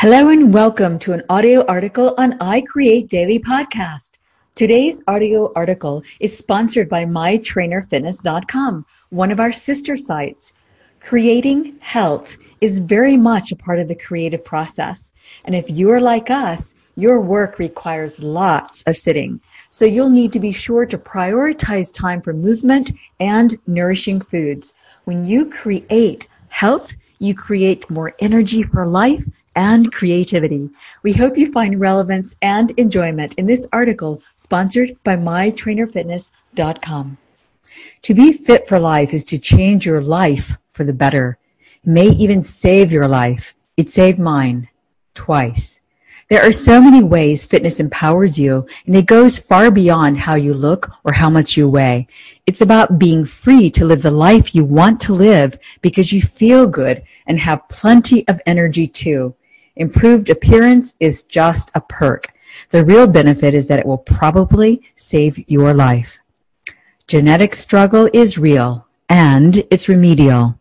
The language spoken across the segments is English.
Hello and welcome to an audio article on I Create Daily podcast. Today's audio article is sponsored by mytrainerfitness.com, one of our sister sites. Creating health is very much a part of the creative process. And if you're like us, your work requires lots of sitting. So you'll need to be sure to prioritize time for movement and nourishing foods. When you create health, you create more energy for life and creativity. We hope you find relevance and enjoyment in this article sponsored by mytrainerfitness.com. To be fit for life is to change your life for the better. It may even save your life. It saved mine twice. There are so many ways fitness empowers you, and it goes far beyond how you look or how much you weigh. It's about being free to live the life you want to live because you feel good and have plenty of energy too. Improved appearance is just a perk. The real benefit is that it will probably save your life. Genetic struggle is real and it's remedial.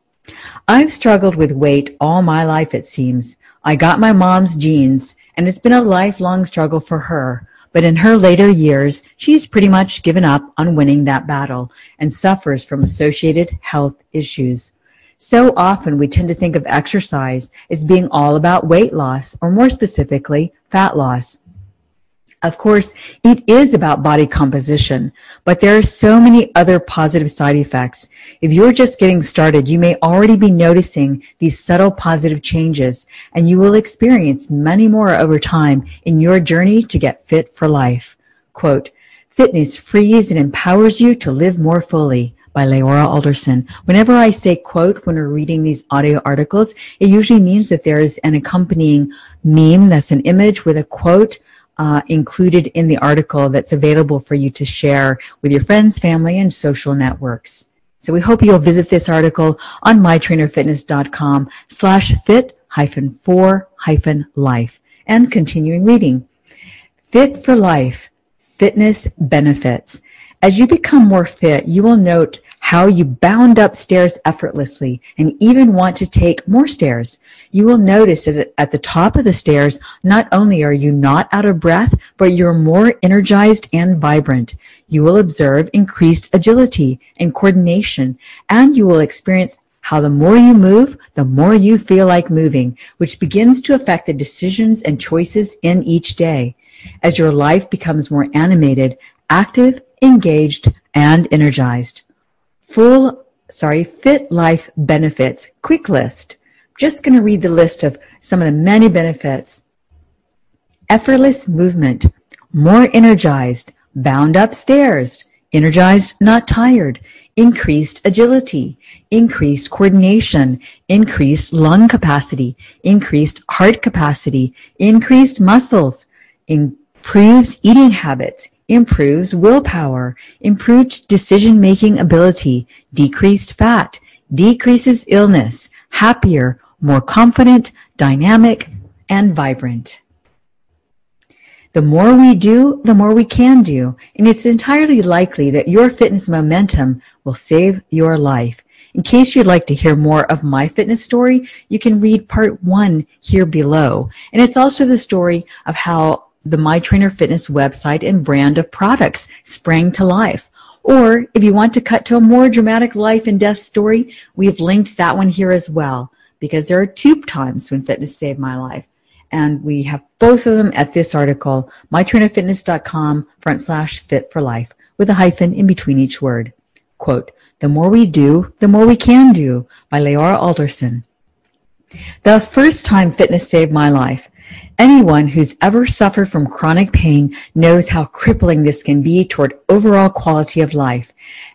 I've struggled with weight all my life, it seems. I got my mom's genes and it's been a lifelong struggle for her. But in her later years, she's pretty much given up on winning that battle and suffers from associated health issues. So often we tend to think of exercise as being all about weight loss, or more specifically, fat loss. Of course, it is about body composition, but there are so many other positive side effects. If you're just getting started, you may already be noticing these subtle positive changes, and you will experience many more over time in your journey to get fit for life. Quote, fitness frees and empowers you to live more fully by LeAura Alderson. Whenever I say quote when we're reading these audio articles, it usually means that there is an accompanying meme that's an image with a quote uh, included in the article that's available for you to share with your friends, family, and social networks. So we hope you'll visit this article on mytrainerfitness.com slash fit hyphen for hyphen life and continuing reading. Fit for life, fitness benefits. As you become more fit, you will note how you bound up stairs effortlessly and even want to take more stairs. You will notice that at the top of the stairs, not only are you not out of breath, but you're more energized and vibrant. You will observe increased agility and coordination, and you will experience how the more you move, the more you feel like moving, which begins to affect the decisions and choices in each day. As your life becomes more animated, active, engaged, and energized. Full, sorry, Fit Life benefits. Quick list. Just going to read the list of some of the many benefits. Effortless movement, more energized, bound upstairs, energized, not tired, increased agility, increased coordination, increased lung capacity, increased heart capacity, increased muscles, improves eating habits, improves willpower, improved decision making ability, decreased fat, decreases illness, happier, more confident, dynamic, and vibrant. The more we do, the more we can do, and it's entirely likely that your fitness momentum will save your life. In case you'd like to hear more of my fitness story, you can read part one here below. And it's also the story of how the My Trainer Fitness website and brand of products sprang to life. Or if you want to cut to a more dramatic life and death story, we've linked that one here as well because there are two times when fitness saved my life. And we have both of them at this article, mytrainerfitness.com front slash fit for life with a hyphen in between each word. Quote, the more we do, the more we can do by LeAura Alderson. The first time fitness saved my life, Anyone who's ever suffered from chronic pain knows how crippling this can be toward overall quality of life.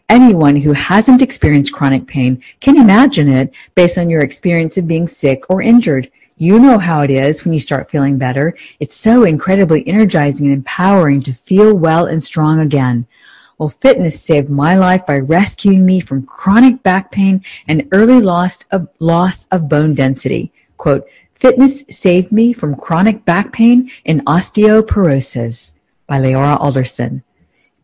Anyone who hasn't experienced chronic pain can imagine it based on your experience of being sick or injured. You know how it is when you start feeling better. It's so incredibly energizing and empowering to feel well and strong again. Well, fitness saved my life by rescuing me from chronic back pain and early loss of, loss of bone density. Quote, Fitness Saved Me from Chronic Back Pain and Osteoporosis by LeAura Alderson.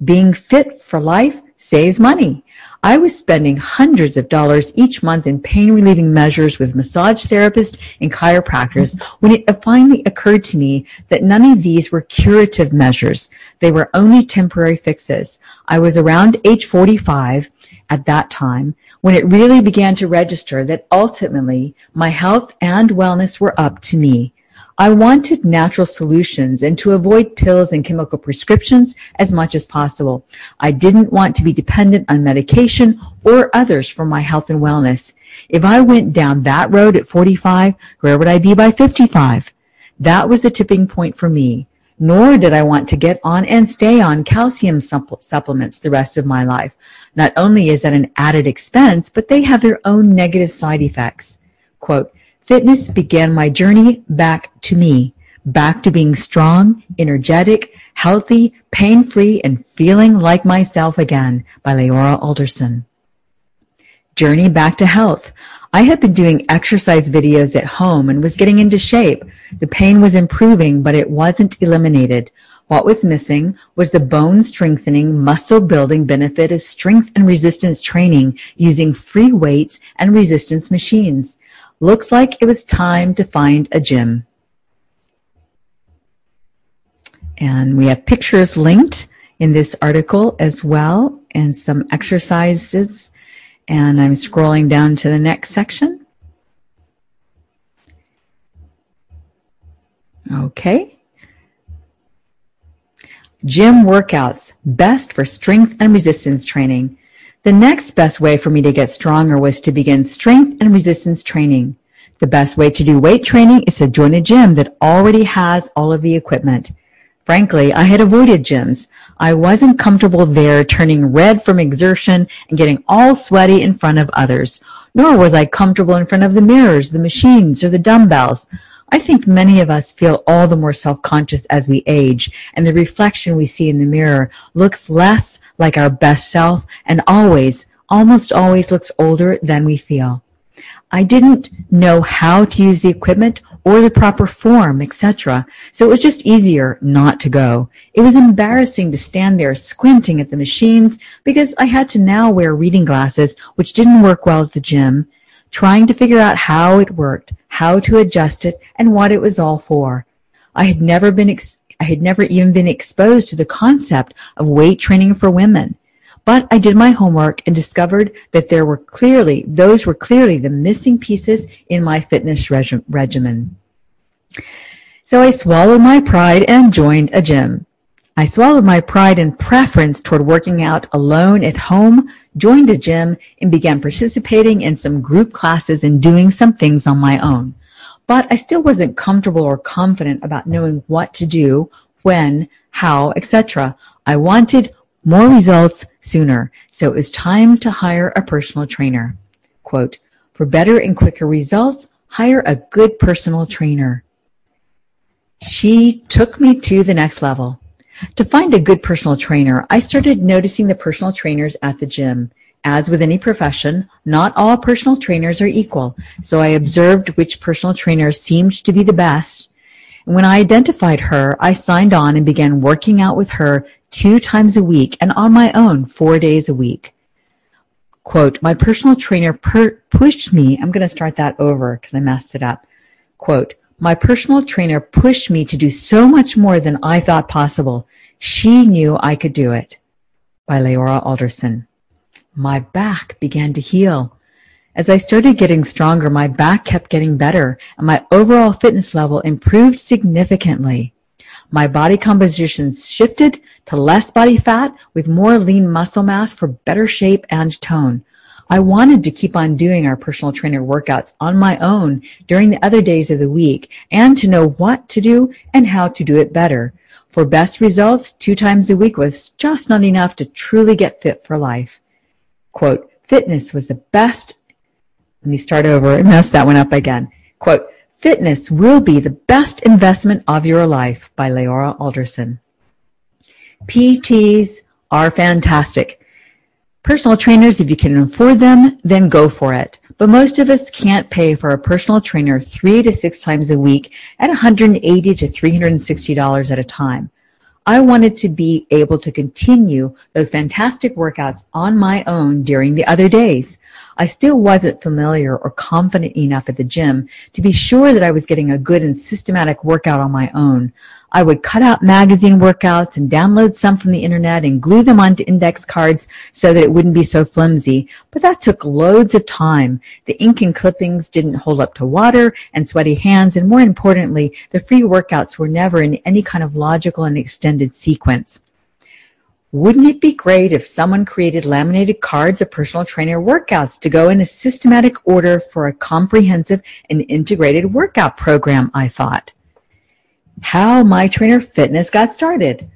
Being fit for life saves money. I was spending hundreds of dollars each month in pain relieving measures with massage therapists and chiropractors when it finally occurred to me that none of these were curative measures. They were only temporary fixes. I was around age 45 at that time when it really began to register that ultimately my health and wellness were up to me. I wanted natural solutions and to avoid pills and chemical prescriptions as much as possible. I didn't want to be dependent on medication or others for my health and wellness. If I went down that road at 45, where would I be by 55? That was the tipping point for me. Nor did I want to get on and stay on calcium supplements the rest of my life. Not only is that an added expense, but they have their own negative side effects. Quote, Fitness began my journey back to me, back to being strong, energetic, healthy, pain-free, and feeling like myself again by LeAura Alderson. Journey back to health. I had been doing exercise videos at home and was getting into shape. The pain was improving, but it wasn't eliminated. What was missing was the bone strengthening, muscle building benefit of strength and resistance training using free weights and resistance machines. Looks like it was time to find a gym. And we have pictures linked in this article as well and some exercises. And I'm scrolling down to the next section. Okay. Gym workouts, best for strength and resistance training. The next best way for me to get stronger was to begin strength and resistance training. The best way to do weight training is to join a gym that already has all of the equipment. Frankly, I had avoided gyms. I wasn't comfortable there turning red from exertion and getting all sweaty in front of others. Nor was I comfortable in front of the mirrors, the machines, or the dumbbells. I think many of us feel all the more self-conscious as we age, and the reflection we see in the mirror looks less like our best self and always, almost always looks older than we feel. I didn't know how to use the equipment or the proper form, etc. So it was just easier not to go. It was embarrassing to stand there squinting at the machines because I had to now wear reading glasses, which didn't work well at the gym, trying to figure out how it worked, how to adjust it, and what it was all for. I had never been, ex- I had never even been exposed to the concept of weight training for women. But I did my homework and discovered that there were clearly, those were clearly the missing pieces in my fitness reg- regimen. So I swallowed my pride and joined a gym. I swallowed my pride and preference toward working out alone at home, joined a gym, and began participating in some group classes and doing some things on my own. But I still wasn't comfortable or confident about knowing what to do, when, how, etc. I wanted more results sooner, so it was time to hire a personal trainer. Quote, for better and quicker results, hire a good personal trainer. She took me to the next level. To find a good personal trainer, I started noticing the personal trainers at the gym. As with any profession, not all personal trainers are equal, so I observed which personal trainer seemed to be the best. When I identified her, I signed on and began working out with her two times a week and on my own four days a week. Quote, my personal trainer per- pushed me, I'm going to start that over because I messed it up. Quote, my personal trainer pushed me to do so much more than I thought possible. She knew I could do it. By LeAura Alderson. My back began to heal. As I started getting stronger, my back kept getting better and my overall fitness level improved significantly. My body composition shifted to less body fat with more lean muscle mass for better shape and tone. I wanted to keep on doing our personal trainer workouts on my own during the other days of the week and to know what to do and how to do it better. For best results, two times a week was just not enough to truly get fit for life. Quote, fitness was the best. Let me start over and mess that one up again. Quote, fitness will be the best investment of your life by LeAura Alderson. PTs are fantastic. Personal trainers, if you can afford them, then go for it. But most of us can't pay for a personal trainer three to six times a week at 180 to $360 at a time. I wanted to be able to continue those fantastic workouts on my own during the other days. I still wasn't familiar or confident enough at the gym to be sure that I was getting a good and systematic workout on my own. I would cut out magazine workouts and download some from the internet and glue them onto index cards so that it wouldn't be so flimsy. But that took loads of time. The ink and clippings didn't hold up to water and sweaty hands. And more importantly, the free workouts were never in any kind of logical and extended sequence. Wouldn't it be great if someone created laminated cards of personal trainer workouts to go in a systematic order for a comprehensive and integrated workout program? I thought. How My Trainer Fitness got started.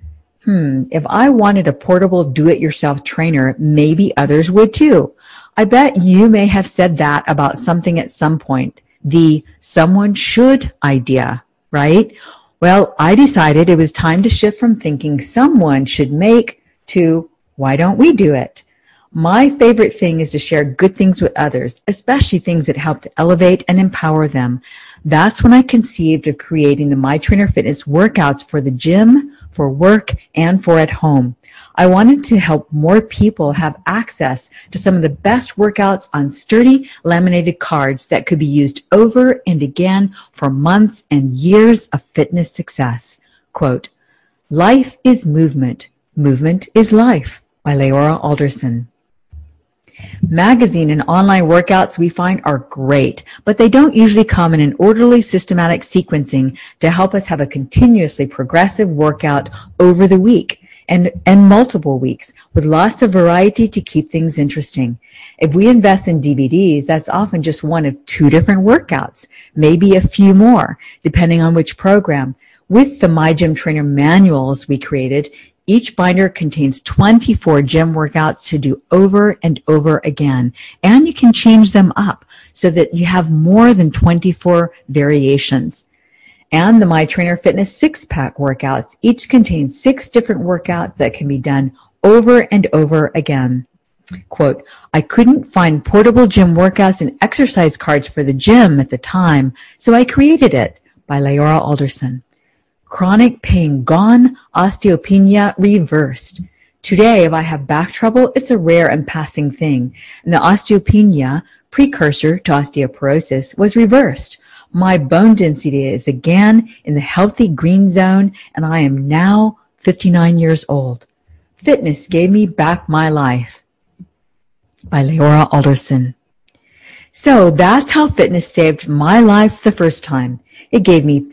Hmm, if I wanted a portable do-it-yourself trainer, maybe others would too. I bet you may have said that about something at some point. The someone should idea, right? Well, I decided it was time to shift from thinking someone should make to why don't we do it? My favorite thing is to share good things with others, especially things that help to elevate and empower them. That's when I conceived of creating the My Trainer Fitness workouts for the gym, for work, and for at home. I wanted to help more people have access to some of the best workouts on sturdy laminated cards that could be used over and again for months and years of fitness success. Quote, life is movement. Movement is life by LeAura Alderson. Magazine and online workouts we find are great, but they don't usually come in an orderly systematic sequencing to help us have a continuously progressive workout over the week and, and multiple weeks with lots of variety to keep things interesting. If we invest in DVDs, that's often just one of two different workouts, maybe a few more, depending on which program. With the My Gym Trainer manuals we created, each binder contains 24 gym workouts to do over and over again. And you can change them up so that you have more than 24 variations. And the My Trainer Fitness six pack workouts each contain six different workouts that can be done over and over again. Quote, I couldn't find portable gym workouts and exercise cards for the gym at the time, so I created it by LeAura Alderson chronic pain gone, osteopenia reversed. Today, if I have back trouble, it's a rare and passing thing. And the osteopenia, precursor to osteoporosis, was reversed. My bone density is again in the healthy green zone, and I am now 59 years old. Fitness gave me back my life. By LeAura Alderson. So that's how fitness saved my life the first time. It gave me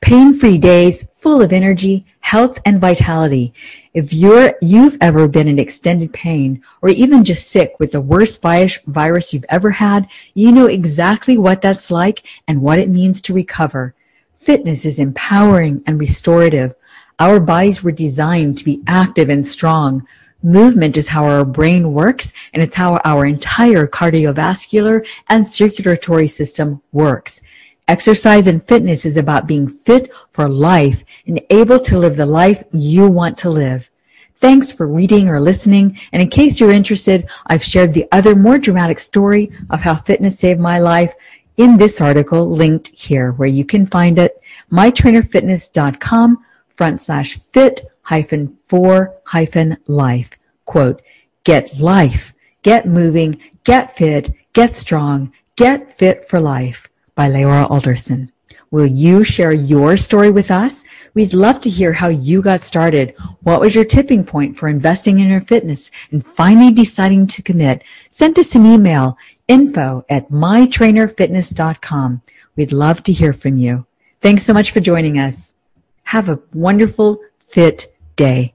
pain-free days full of energy, health, and vitality. If you're, you've ever been in extended pain or even just sick with the worst virus you've ever had, you know exactly what that's like and what it means to recover. Fitness is empowering and restorative. Our bodies were designed to be active and strong. Movement is how our brain works and it's how our entire cardiovascular and circulatory system works. Exercise and fitness is about being fit for life and able to live the life you want to live. Thanks for reading or listening. And in case you're interested, I've shared the other more dramatic story of how fitness saved my life in this article linked here where you can find it mytrainerfitness.com front slash fit hyphen for hyphen life. Quote, get life, get moving, get fit, get strong, get fit for life by LeAura Alderson. Will you share your story with us? We'd love to hear how you got started. What was your tipping point for investing in your fitness and finally deciding to commit? Send us an email, info at mytrainerfitness.com. We'd love to hear from you. Thanks so much for joining us. Have a wonderful, fit day.